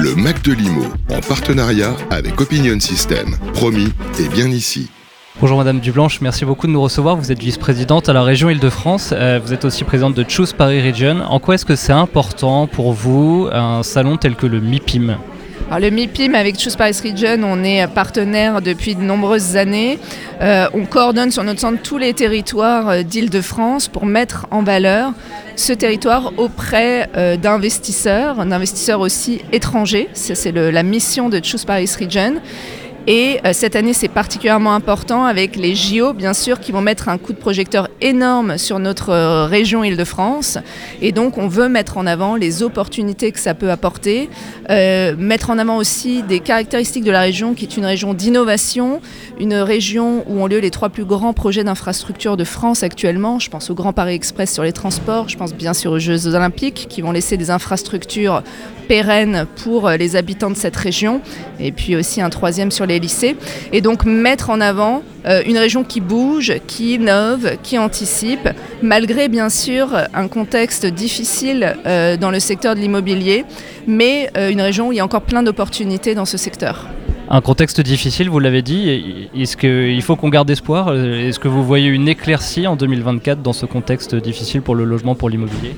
Le Mac de Limo, en partenariat avec Opinion System. Promis, et bien ici. Bonjour Madame Dublanche, merci beaucoup de nous recevoir. Vous êtes vice-présidente à la région Île-de-France. Euh, vous êtes aussi présidente de Choose Paris Region. En quoi est-ce que c'est important pour vous un salon tel que le MIPIM? Le MIPIM avec Choose Paris Region, on est partenaire depuis de nombreuses années. Euh, on coordonne sur notre centre tous les territoires euh, d'Île-de-France pour mettre en valeur ce territoire auprès euh, d'investisseurs, d'investisseurs aussi étrangers. C'est la mission de Choose Paris Region. Et euh, cette année, c'est particulièrement important avec les JO, bien sûr, qui vont mettre un coup de projecteur énorme sur notre euh, région Île-de-France. Et donc, on veut mettre en avant les opportunités que ça peut apporter, euh, mettre en avant aussi des caractéristiques de la région, qui est une région d'innovation, une région où ont lieu les trois plus grands projets d'infrastructure de France actuellement. Je pense au Grand Paris Express sur les transports, je pense bien sûr aux Jeux Olympiques, qui vont laisser des infrastructures pérennes pour les habitants de cette région, et puis aussi un troisième sur les lycées. Et donc mettre en avant euh, une région qui bouge, qui innove, qui anticipe, malgré bien sûr un contexte difficile euh, dans le secteur de l'immobilier, mais euh, une région où il y a encore plein d'opportunités dans ce secteur. Un contexte difficile, vous l'avez dit. Est-ce qu'il faut qu'on garde espoir? Est-ce que vous voyez une éclaircie en 2024 dans ce contexte difficile pour le logement, pour l'immobilier?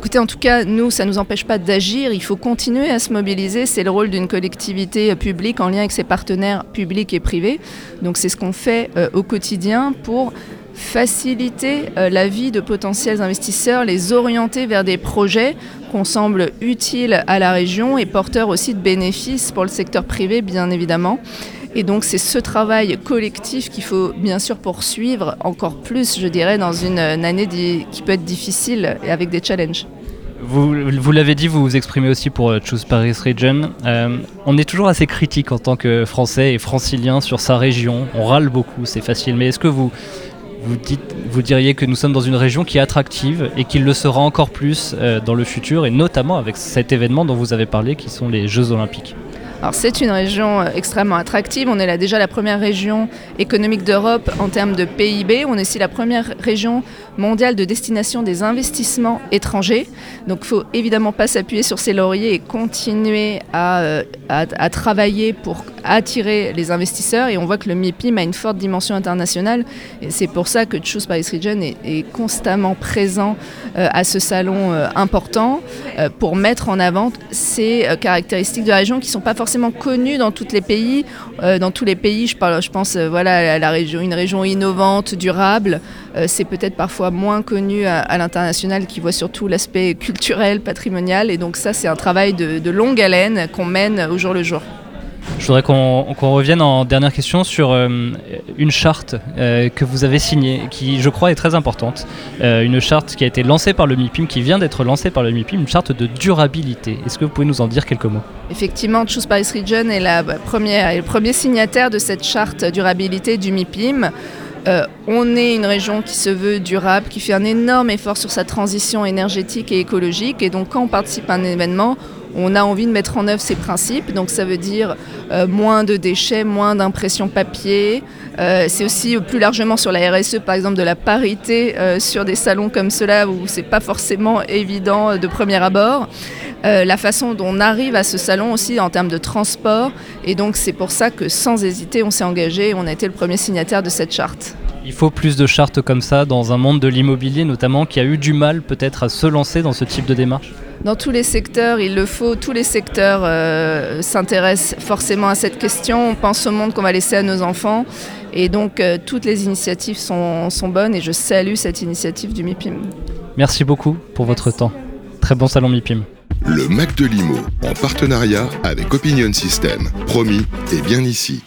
Écoutez, en tout cas, nous, ça ne nous empêche pas d'agir. Il faut continuer à se mobiliser. C'est le rôle d'une collectivité publique en lien avec ses partenaires publics et privés. Donc c'est ce qu'on fait euh, au quotidien pour faciliter euh, la vie de potentiels investisseurs, les orienter vers des projets qu'on semble utiles à la région et porteurs aussi de bénéfices pour le secteur privé, bien évidemment. Et donc c'est ce travail collectif qu'il faut bien sûr poursuivre encore plus, je dirais, dans une, année qui peut être difficile et avec des challenges. Vous, l'avez dit, vous vous exprimez aussi pour euh, Choose Paris Region. Euh, on est toujours assez critique en tant que Français et Francilien sur sa région. On râle beaucoup, c'est facile. Mais est-ce que vous, vous, diriez que nous sommes dans une région qui est attractive et qui le sera encore plus euh, dans le futur, et notamment avec cet événement dont vous avez parlé, qui sont les Jeux Olympiques? Alors c'est une région euh, extrêmement attractive. On est déjà la première région économique d'Europe en termes de PIB. On est aussi la première région mondiale de destination des investissements étrangers. Donc il faut évidemment pas s'appuyer sur ses lauriers et continuer à, euh, à, travailler pour attirer les investisseurs. Et on voit que le MIPIM a une forte dimension internationale. Et c'est pour ça que Choose Paris Region est, est constamment présent euh, à ce salon important pour mettre en avant ces caractéristiques de la région qui ne sont pas forcément forcément connu dans tous les pays. Euh, dans tous les pays, je, pense euh, voilà, à la région, une région innovante, durable. Euh, c'est peut-être parfois moins connu à, l'international qui voit surtout l'aspect culturel, patrimonial. Et donc ça, c'est un travail de longue haleine qu'on mène au jour le jour. Je voudrais qu'on revienne en dernière question sur euh, une charte euh, que vous avez signée, qui je crois est très importante. Euh, une charte qui a été lancée par le MIPIM, qui vient d'être lancée par le MIPIM, une charte de durabilité. Est-ce que vous pouvez nous en dire quelques mots? Effectivement, Choose Paris Region est, le premier signataire de cette charte durabilité du MIPIM. on est une région qui se veut durable, qui fait un énorme effort sur sa transition énergétique et écologique. Et donc quand on participe à un événement, on a envie de mettre en œuvre ces principes. Donc ça veut dire euh, moins de déchets, moins d'impression papier. Euh, c'est aussi plus largement sur la RSE, par exemple, de la parité euh, sur des salons comme cela où c'est pas forcément évident de premier abord. la façon dont on arrive à ce salon aussi en termes de transport. Et donc c'est pour ça que sans hésiter, on s'est engagé et on a été le premier signataire de cette charte. Il faut plus de chartes comme ça dans un monde de l'immobilier notamment qui a eu du mal peut-être à se lancer dans ce type de démarche? Dans tous les secteurs, il le faut, tous les secteurs euh, s'intéressent forcément à cette question. On pense au monde qu'on va laisser à nos enfants. Et donc euh, toutes les initiatives sont, bonnes et je salue cette initiative du MIPIM. Merci beaucoup pour votre temps. Très bon salon MIPIM. Le Mac de Limo, en partenariat avec Opinion System. Promis, et bien ici.